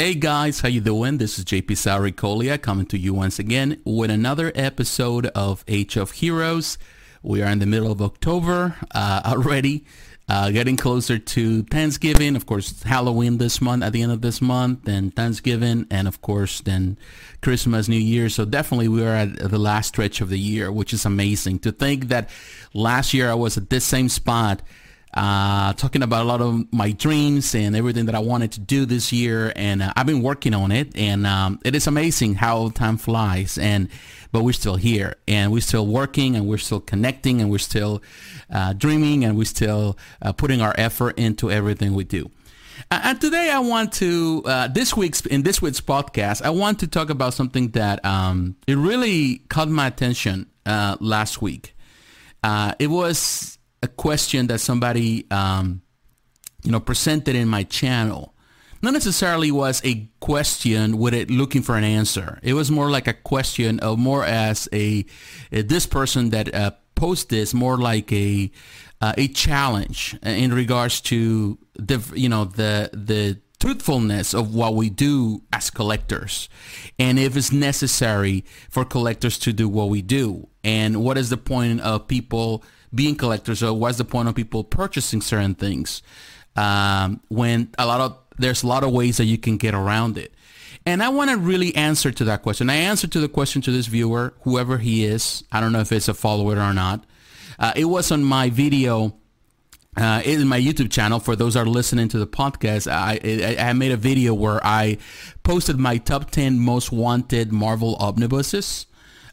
Hey guys, how you doing? This is JP Sauricolia coming to you once again with another episode of Age of Heroes. We are in the middle of October uh, already, uh, getting closer to Thanksgiving. Of course, Halloween this month, at the end of this month, then Thanksgiving, and of course, then Christmas, New Year. So definitely we are at the last stretch of the year, which is amazing. To think that last year I was at this same spot uh, talking about a lot of my dreams and everything that I wanted to do this year. And uh, I've been working on it. And um, it is amazing how time flies. And but we're still here and we're still working and we're still connecting and we're still uh, dreaming and we're still uh, putting our effort into everything we do. And today I want to uh, this week's in this week's podcast I want to talk about something that um, it really caught my attention uh, last week. Uh, it was a question that somebody um, you know presented in my channel. Not necessarily was a question with it looking for an answer. It was more like a question of more as a, a this person that uh, posted this more like a uh, a challenge in regards to the you know the the truthfulness of what we do as collectors. And if it's necessary for collectors to do what we do. And what is the point of people being collectors? Or what's the point of people purchasing certain things? Um, when a lot of there's a lot of ways that you can get around it. And i want to really answer to that question. I answered to the question to this viewer whoever he is. I don't know if it's a follower or not. Uh, it was on my video uh, in my YouTube channel, for those are listening to the podcast, I, I, I made a video where I posted my top 10 most wanted Marvel omnibuses.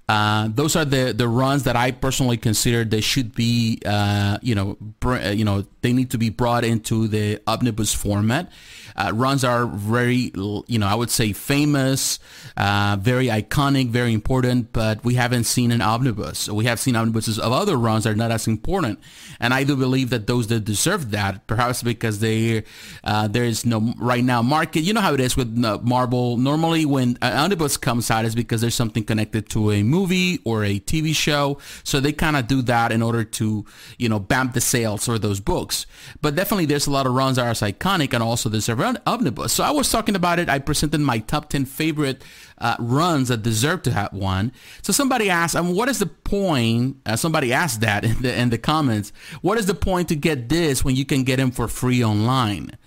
Uh, those are the, the runs that I personally consider they should be, uh, you know, br- you know, they need to be brought into the omnibus format. Uh, runs are very, you know, I would say famous, uh, very iconic, very important, but we haven't seen an omnibus. We have seen omnibuses of other runs that are not as important. And I do believe that those that deserve that, perhaps because they, uh, there is no right now market. You know how it is with uh, Marvel. Normally when an omnibus comes out is because there's something connected to a movie or a TV show. So they kind of do that in order to, you know, bump the sales for those books. But definitely there's a lot of runs that are iconic and also deserve an omnibus. So I was talking about it. I presented my top 10 favorite uh, runs that deserve to have one. So somebody asked, um, what is the point? Uh, somebody asked that in the, in the comments. What is the point to get this when you can get them for free online?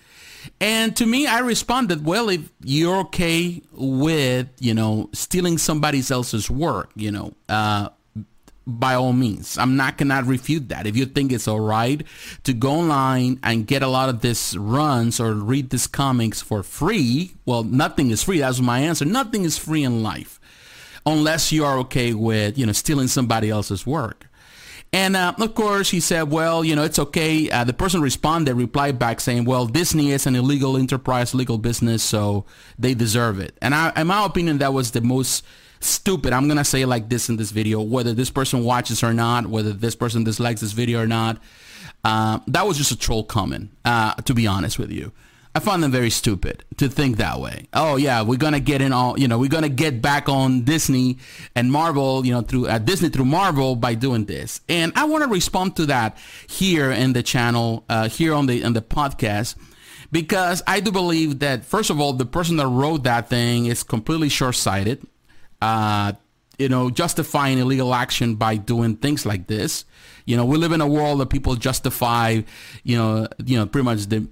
And to me, I responded, well, if you're okay with, you know, stealing somebody else's work, you know, uh, by all means. I'm not gonna refute that. If you think it's all right to go online and get a lot of these runs or read these comics for free, well, nothing is free. That's my answer. Nothing is free in life, unless you are okay with you know stealing somebody else's work. And uh, of course, he said, well, you know, it's okay. Uh, the person responded, replied back saying, well, Disney is an illegal enterprise, legal business, so they deserve it. And I, in my opinion, that was the most stupid. I'm going to say like this in this video, whether this person watches or not, whether this person dislikes this video or not. Uh, that was just a troll comment, uh, to be honest with you. I find them very stupid to think that way. Oh yeah, we're gonna get in all, you know, we're gonna get back on Disney and Marvel, you know, through uh, Disney through Marvel by doing this. And I want to respond to that here in the channel, uh, here on the on the podcast, because I do believe that first of all, the person that wrote that thing is completely short-sighted uh, you know, justifying illegal action by doing things like this. You know, we live in a world that people justify, you know, you know, pretty much the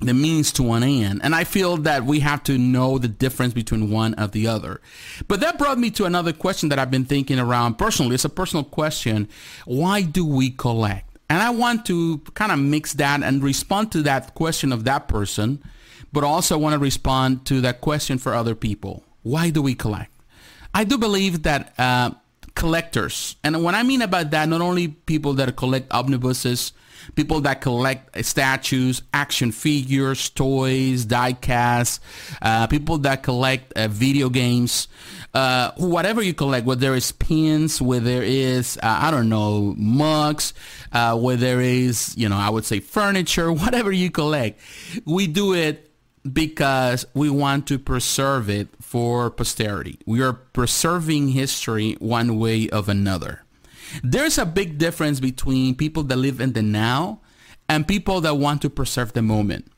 the means to an end. And I feel that we have to know the difference between one of the other. But that brought me to another question that I've been thinking around personally. It's a personal question. Why do we collect? And I want to kind of mix that and respond to that question of that person, but also want to respond to that question for other people. Why do we collect? I do believe that uh, collectors, and when I mean about that, not only people that collect omnibuses, people that collect statues, action figures, toys, die-casts, uh, people that collect uh, video games, uh, whatever you collect, whether is pins, whether there is, uh, I don't know, mugs, uh, whether there is, you know, I would say furniture, whatever you collect, we do it because we want to preserve it for posterity. We are preserving history one way of another. There's a big difference between people that live in the now and people that want to preserve the moment.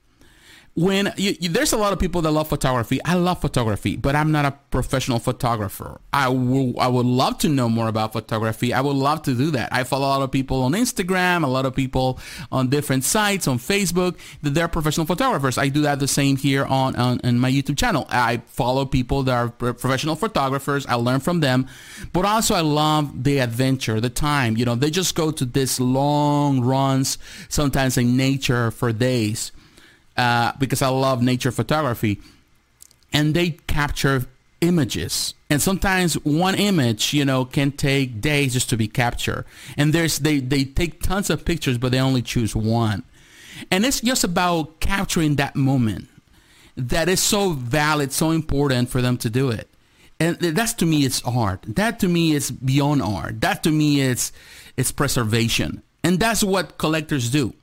When you, you, there's a lot of people that love photography. I love photography, but I'm not a professional photographer. I will I would love to know more about photography. I would love to do that. I follow a lot of people on Instagram, a lot of people on different sites on Facebook that they're professional photographers. I do that the same here on on, on my YouTube channel. I follow people that are professional photographers. I learn from them, but also I love the adventure, the time. You know, they just go to this long runs, sometimes in nature for days uh, because I love nature photography, and they capture images. And sometimes one image, you know, can take days just to be captured. And there's they they take tons of pictures, but they only choose one. And it's just about capturing that moment that is so valid, so important for them to do it. And that's to me it's art. That to me is beyond art. That to me is it's preservation. And that's what collectors do.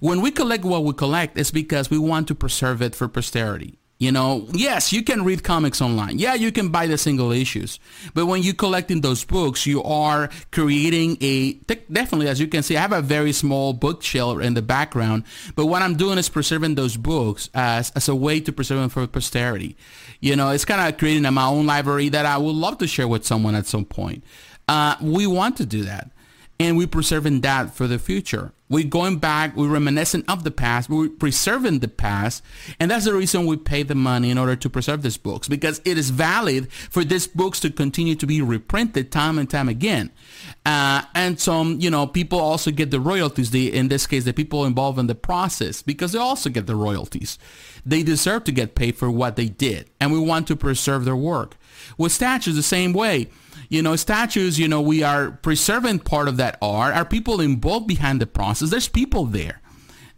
When we collect what we collect, it's because we want to preserve it for posterity. You know, yes, you can read comics online. Yeah, you can buy the single issues. But when you're collecting those books, you are creating a, definitely, as you can see, I have a very small bookshelf in the background. But what I'm doing is preserving those books as, as a way to preserve them for posterity. You know, it's kind of creating my own library that I would love to share with someone at some point. Uh, we want to do that and we're preserving that for the future. We're going back, we're reminiscing of the past, we're preserving the past, and that's the reason we pay the money in order to preserve these books, because it is valid for these books to continue to be reprinted time and time again. Uh, and some, you know, people also get the royalties, the, in this case, the people involved in the process, because they also get the royalties. They deserve to get paid for what they did, and we want to preserve their work. With statues, the same way you know, statues, you know, we are preserving part of that art. Are people involved behind the process? There's people there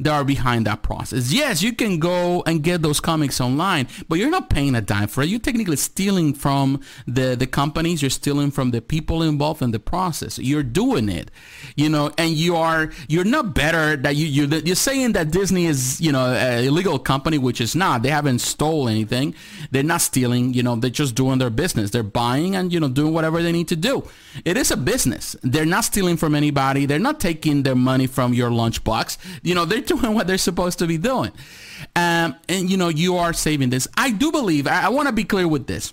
that are behind that process. Yes, you can go and get those comics online, but you're not paying a dime for it. You're technically stealing from the, the companies. You're stealing from the people involved in the process. You're doing it, you know, and you are, you're not better that you, you're, you're saying that Disney is, you know, an illegal company, which is not. They haven't stole anything. They're not stealing, you know, they're just doing their business. They're buying and, you know, doing whatever they need to do. It is a business. They're not stealing from anybody. They're not taking their money from your lunchbox. You know, they're doing what they're supposed to be doing. Um, and, you know, you are saving this. I do believe, I, I want to be clear with this.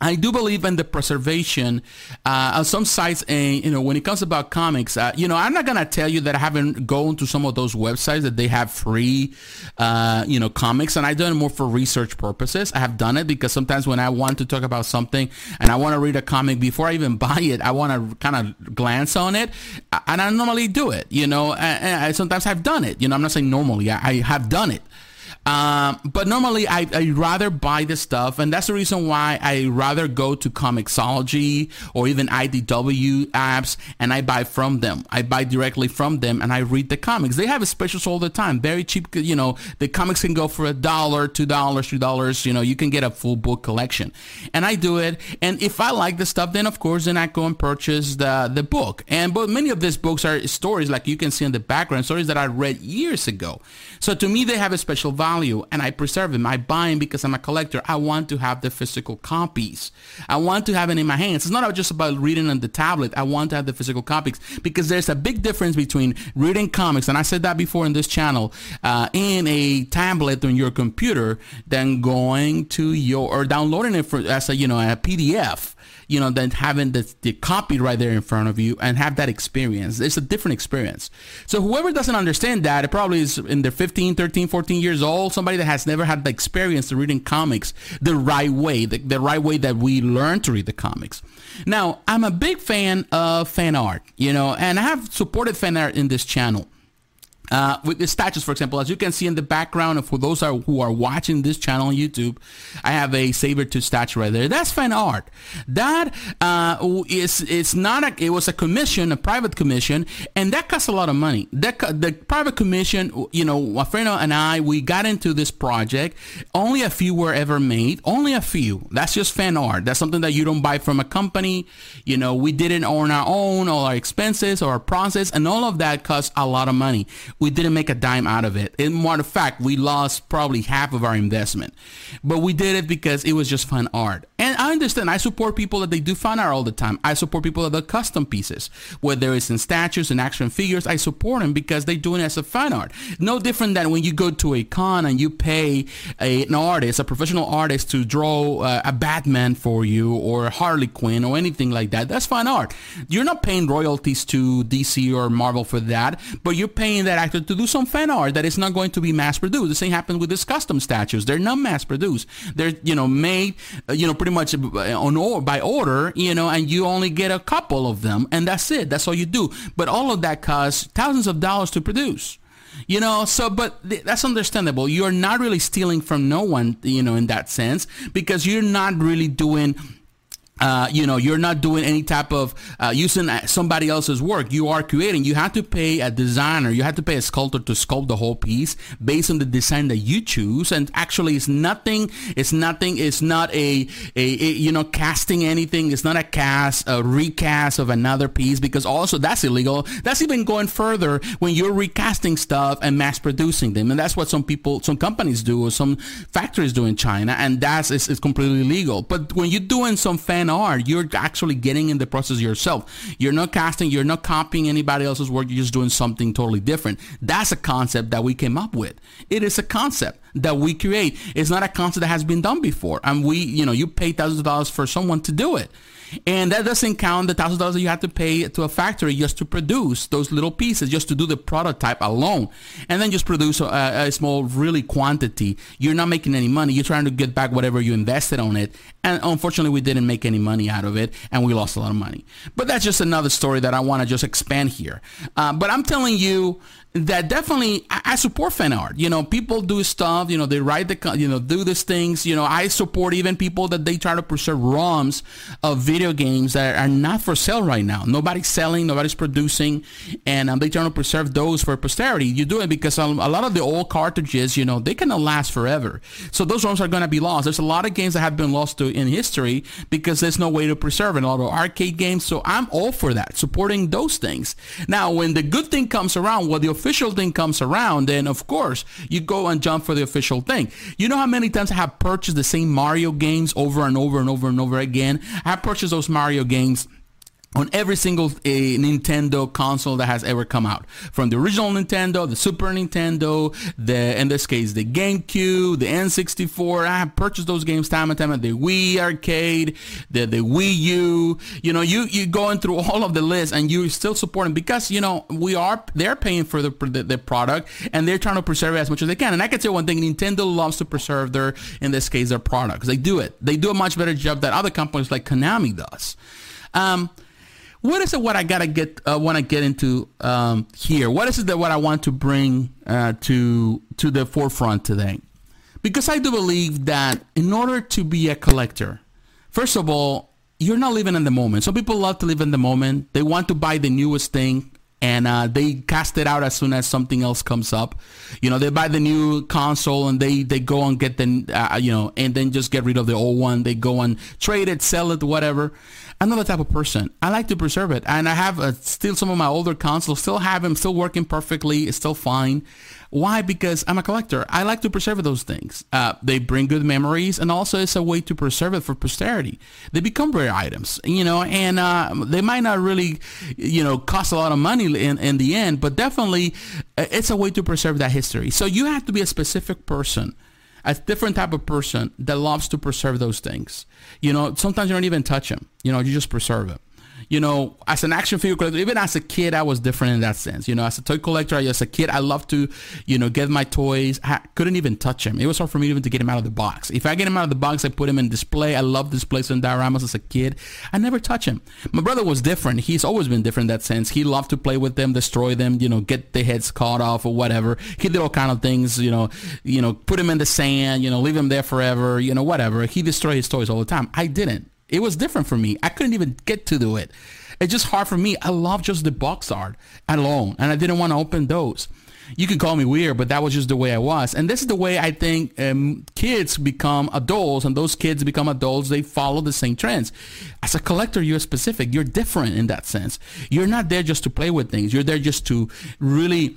I do believe in the preservation uh, some sites, and you know, when it comes about comics, uh, you know, I'm not gonna tell you that I haven't gone to some of those websites that they have free, uh, you know, comics, and I've done it more for research purposes. I have done it because sometimes when I want to talk about something and I want to read a comic before I even buy it, I want to kind of glance on it, and I normally do it, you know, and, I, sometimes I've done it, you know, I'm not saying normally, I, I have done it. Um, but normally I, I rather buy the stuff, and that's the reason why I rather go to Comixology or even IDW apps, and I buy from them. I buy directly from them, and I read the comics. They have specials all the time, very cheap. You know, the comics can go for a dollar, two dollars, three dollars. You know, you can get a full book collection, and I do it. And if I like the stuff, then of course, then I go and purchase the the book. And but many of these books are stories, like you can see in the background, stories that I read years ago. So to me, they have a special value value and I preserve them. I buy them because I'm a collector. I want to have the physical copies. I want to have it in my hands. It's not just about reading on the tablet. I want to have the physical copies because there's a big difference between reading comics, and I said that before in this channel, uh, in a tablet on your computer than going to your or downloading it for, as a you know a PDF you know, than having the, the copy right there in front of you and have that experience. It's a different experience. So whoever doesn't understand that, it probably is in their 15, 13, 14 years old, somebody that has never had the experience of reading comics the right way, the, the right way that we learn to read the comics. Now, I'm a big fan of fan art, you know, and I have supported fan art in this channel. Uh, with the statues, for example, as you can see in the background, for those are, who are watching this channel on YouTube, I have a Sabretooth statue right there. That's fan art. That uh, is it's not a it was a commission, a private commission, and that costs a lot of money. That the private commission, you know, Alfredo and I, we got into this project. Only a few were ever made. Only a few. That's just fan art. That's something that you don't buy from a company. You know, we did it on our own, all our expenses, our process, and all of that costs a lot of money we didn't make a dime out of it. In matter of fact, we lost probably half of our investment. But we did it because it was just fun art. And I understand. I support people that they do fun art all the time. I support people that do custom pieces, whether it's in statues and action figures. I support them because they're doing it as a fun art. No different than when you go to a con and you pay a, an artist, a professional artist, to draw uh, a Batman for you or Harley Quinn or anything like that. That's fine art. You're not paying royalties to DC or Marvel for that, but you're paying that to do some fan art that is not going to be mass produced. The same happens with these custom statues. They're not mass produced. They're, you know, made, uh, you know, pretty much on or by order, you know, and you only get a couple of them and that's it. That's all you do. But all of that costs thousands of dollars to produce you know so but th- that's understandable you're not really stealing from no one you know in that sense because you're not really doing uh, you know, you're not doing any type of uh, using somebody else's work. You are creating. You have to pay a designer. You have to pay a sculptor to sculpt the whole piece based on the design that you choose. And actually, it's nothing. It's nothing. It's not a, a, a you know casting anything. It's not a cast, a recast of another piece because also that's illegal. That's even going further when you're recasting stuff and mass producing them. And that's what some people, some companies do, or some factories do in China, and that's is, is completely legal. But when you're doing some fan are. You're actually getting in the process yourself. You're not casting, you're not copying anybody else's work, you're just doing something totally different. That's a concept that we came up with. It is a concept that we create. It's not a concept that has been done before. And we, you know, you pay thousands of dollars for someone to do it. And that doesn't count the thousand dollars you have to pay to a factory just to produce those little pieces, just to do the prototype alone, and then just produce a, a, small, really quantity. You're not making any money. You're trying to get back whatever you invested on it, and unfortunately, we didn't make any money out of it, and we lost a lot of money. But that's just another story that I want to just expand here. Uh, but I'm telling you that definitely I, support fan art. You know, people do stuff. You know, they write the you know do these things. You know, I support even people that they try to preserve ROMs of video games that are not for sale right now. Nobody's selling, nobody's producing, and um, they try to preserve those for posterity. You do it because a lot of the old cartridges, you know, they cannot last forever. So those ROMs are going to be lost. There's a lot of games that have been lost to, in history because there's no way to preserve it. A lot of arcade games. So I'm all for that, supporting those things. Now, when the good thing comes around, what the official thing comes around, then of course you go and jump for the official thing. You know how many times I have purchased the same Mario games over and over and over and over again? I have purchased those Mario games on every single uh, Nintendo console that has ever come out. From the original Nintendo, the Super Nintendo, the in this case the GameCube, the N64. I have purchased those games time and time again. The Wii Arcade, the the Wii U. You know, you you going through all of the list and you're still supporting because you know we are they're paying for the, the the product and they're trying to preserve it as much as they can. And I can tell one thing: Nintendo loves to preserve their in this case their products. They do it. They do a much better job than other companies like Konami does. Um, what is it what I gotta get uh, want to get into um, here? What is it that what I want to bring uh, to to the forefront today? Because I do believe that in order to be a collector, first of all, you're not living in the moment. Some people love to live in the moment. They want to buy the newest thing and uh, they cast it out as soon as something else comes up. You know, they buy the new console and they, they go and get the, uh, you know, and then just get rid of the old one. They go and trade it, sell it, whatever. Another type of person. I like to preserve it. And I have uh, still some of my older consoles, still have them, still working perfectly. It's still fine. Why? Because I'm a collector. I like to preserve those things. Uh, they bring good memories, and also it's a way to preserve it for posterity. They become rare items, you know, and uh, they might not really, you know, cost a lot of money in, in the end, but definitely uh, it's a way to preserve that history. So you have to be a specific person a different type of person that loves to preserve those things. You know, sometimes you don't even touch them. You know, you just preserve it you know, as an action figure collector, even as a kid, I was different in that sense. You know, as a toy collector, as a kid, I loved to, you know, get my toys. I couldn't even touch them. It was hard for me even to get him out of the box. If I get him out of the box, I put him in display. I love displays and dioramas as a kid. I never touch him. My brother was different. He's always been different in that sense. He loved to play with them, destroy them, you know, get the heads caught off or whatever. He did all kind of things, you know, you know, put him in the sand, you know, leave him there forever, you know, whatever. He destroyed his toys all the time. I didn't. It was different for me. I couldn't even get to do it. It's just hard for me. I love just the box art alone, and I didn't want to open those. You can call me weird, but that was just the way I was. And this is the way I think um, kids become adults, and those kids become adults. They follow the same trends. As a collector, you're specific. You're different in that sense. You're not there just to play with things. You're there just to really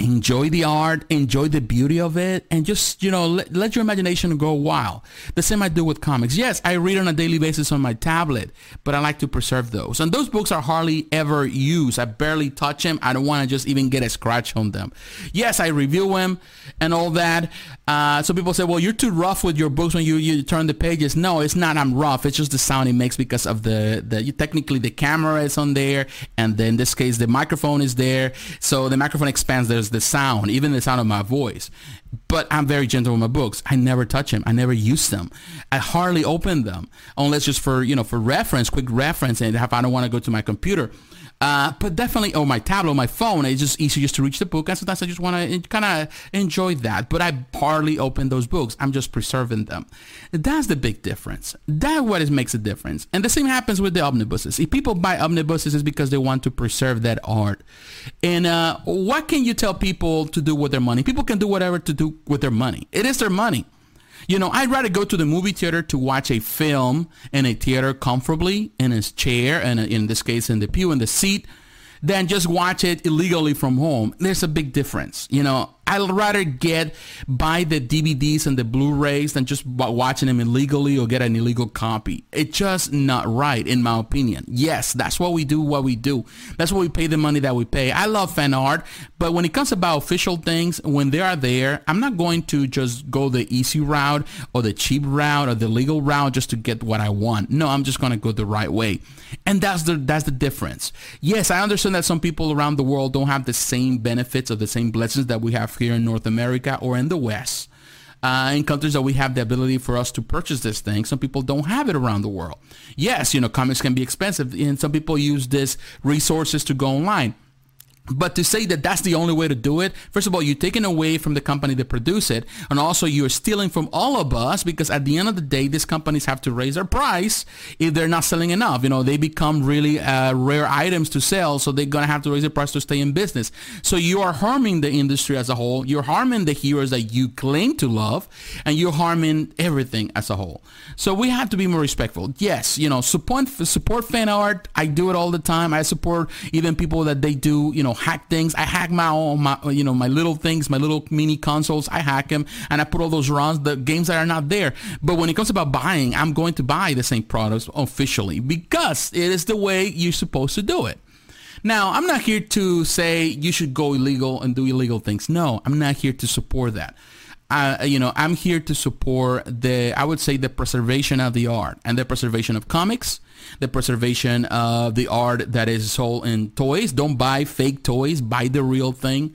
enjoy the art, enjoy the beauty of it, and just, you know, let, let, your imagination go wild. The same I do with comics. Yes, I read on a daily basis on my tablet, but I like to preserve those. And those books are hardly ever used. I barely touch them. I don't want to just even get a scratch on them. Yes, I review them and all that. Uh, so people say, well, you're too rough with your books when you, you turn the pages. No, it's not. I'm rough. It's just the sound it makes because of the, the technically the camera is on there. And then in this case, the microphone is there. So the microphone expands. There's the sound, even the sound of my voice. But I'm very gentle with my books. I never touch them. I never use them. I hardly open them unless just for, you know, for reference, quick reference. And if I don't want to go to my computer, uh, but definitely, on my tablet, or my phone, it's just easy just to reach the book. And sometimes I just want to kind of enjoy that. But I hardly open those books. I'm just preserving them. That's the big difference. That what is makes a difference. And the same happens with the omnibuses. If people buy omnibuses, it's because they want to preserve that art. And uh, what can you tell people to do with their money? People can do whatever to do with their money. It is their money. You know, I'd rather go to the movie theater to watch a film in a theater comfortably in his chair and in this case in the pew in the seat than just watch it illegally from home. There's a big difference. You know, I'd rather get buy the DVDs and the Blu-rays than just watching them illegally or get an illegal copy. It's just not right, in my opinion. Yes, that's what we do. What we do. That's what we pay the money that we pay. I love fan art, but when it comes about official things, when they are there, I'm not going to just go the easy route or the cheap route or the legal route just to get what I want. No, I'm just going to go the right way, and that's the that's the difference. Yes, I understand that some people around the world don't have the same benefits or the same blessings that we have here in North America or in the West. Uh, in countries that we have the ability for us to purchase this thing. Some people don't have it around the world. Yes, you know, comics can be expensive, and some people use this resources to go online. But to say that that's the only way to do it, first of all, you're taking away from the company that produce it, and also you're stealing from all of us because at the end of the day, these companies have to raise their price if they're not selling enough. You know, they become really uh, rare items to sell, so they're gonna have to raise their price to stay in business. So you are harming the industry as a whole. You're harming the heroes that you claim to love, and you're harming everything as a whole. So we have to be more respectful. Yes, you know, support support fan art. I do it all the time. I support even people that they do, you know know, hack things. I hack my own, my, you know, my little things, my little mini consoles. I hack them and I put all those ROMs, the games that are not there. But when it comes about buying, I'm going to buy the same products officially because it is the way you're supposed to do it. Now, I'm not here to say you should go illegal and do illegal things. No, I'm not here to support that. Uh, you know, I'm here to support the, I would say, the preservation of the art and the preservation of comics the preservation of the art that is sold in toys. Don't buy fake toys. Buy the real thing.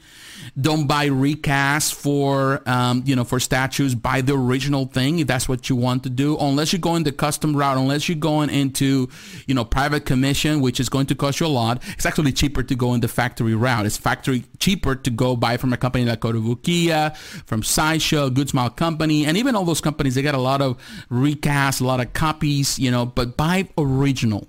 Don't buy recasts for um, you know for statues. Buy the original thing if that's what you want to do. Unless you're going the custom route, unless you're going into you know private commission, which is going to cost you a lot. It's actually cheaper to go in the factory route. It's factory cheaper to go buy from a company like Kotobukiya, from Sideshow, Good Smile Company, and even all those companies. They got a lot of recasts, a lot of copies. You know, but buy original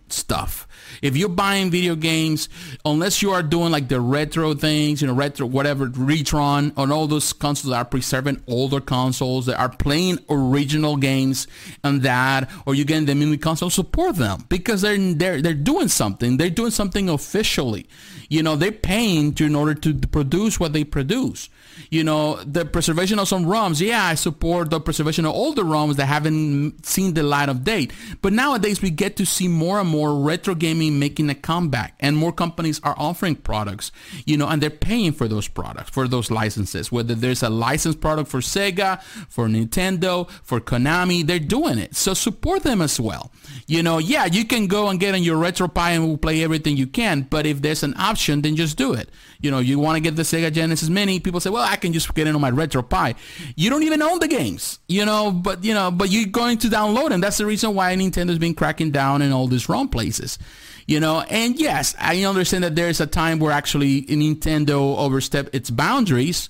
stuff. If you're buying video games, unless you are doing like the retro things, you know, retro, whatever, Retron, and all those consoles that are preserving older consoles that are playing original games and that, or you're getting the mini console, support them because they're, they're, they're doing something. They're doing something officially. You know, they're paying to, in order to produce what they produce you know, the preservation of some ROMs. Yeah, I support the preservation of older ROMs that haven't seen the light of day. But nowadays we get to see more and more retro gaming making a comeback and more companies are offering products, you know, and they're paying for those products, for those licenses. Whether there's a licensed product for Sega, for Nintendo, for Konami, they're doing it. So support them as well. You know, yeah, you can go and get on your RetroPie and we'll play everything you can, but if there's an option, then just do it. You know, you want to get the Sega Genesis Mini, people say, well, I can just get in on my RetroPie. You don't even own the games, you know, but you know, but you're going to download them. That's the reason why Nintendo's been cracking down in all these wrong places. You know, and yes, I understand that there's a time where actually Nintendo overstepped its boundaries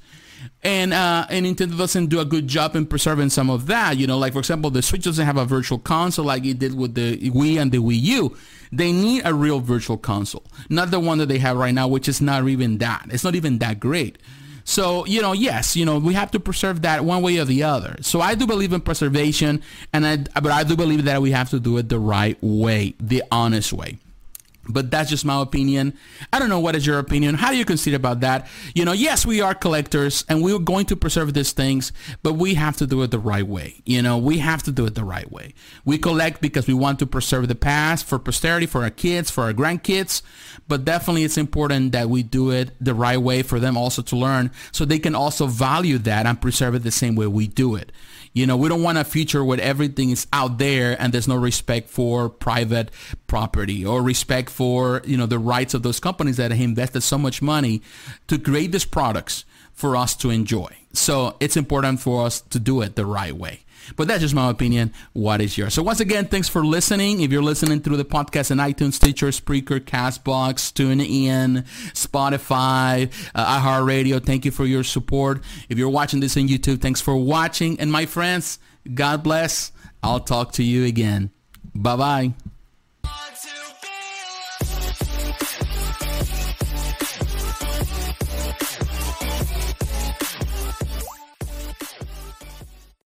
and uh, and Nintendo doesn't do a good job in preserving some of that. You know, like for example, the Switch doesn't have a virtual console like it did with the Wii and the Wii U. They need a real virtual console, not the one that they have right now, which is not even that. It's not even that great. So, you know, yes, you know, we have to preserve that one way or the other. So I do believe in preservation, and I, but I do believe that we have to do it the right way, the honest way. But that's just my opinion. I don't know what is your opinion. How do you consider about that? You know, yes, we are collectors and we're going to preserve these things, but we have to do it the right way. You know, we have to do it the right way. We collect because we want to preserve the past for posterity, for our kids, for our grandkids, but definitely it's important that we do it the right way for them also to learn so they can also value that and preserve it the same way we do it. You know, we don't want a future where everything is out there and there's no respect for private property or respect for, you know, the rights of those companies that have invested so much money to create these products for us to enjoy. So it's important for us to do it the right way. But that's just my opinion. What is yours? So once again, thanks for listening. If you're listening through the podcast in iTunes, Stitcher, Spreaker, Castbox, TuneIn, Spotify, uh, iHeartRadio, thank you for your support. If you're watching this on YouTube, thanks for watching. And my friends, God bless. I'll talk to you again. Bye-bye.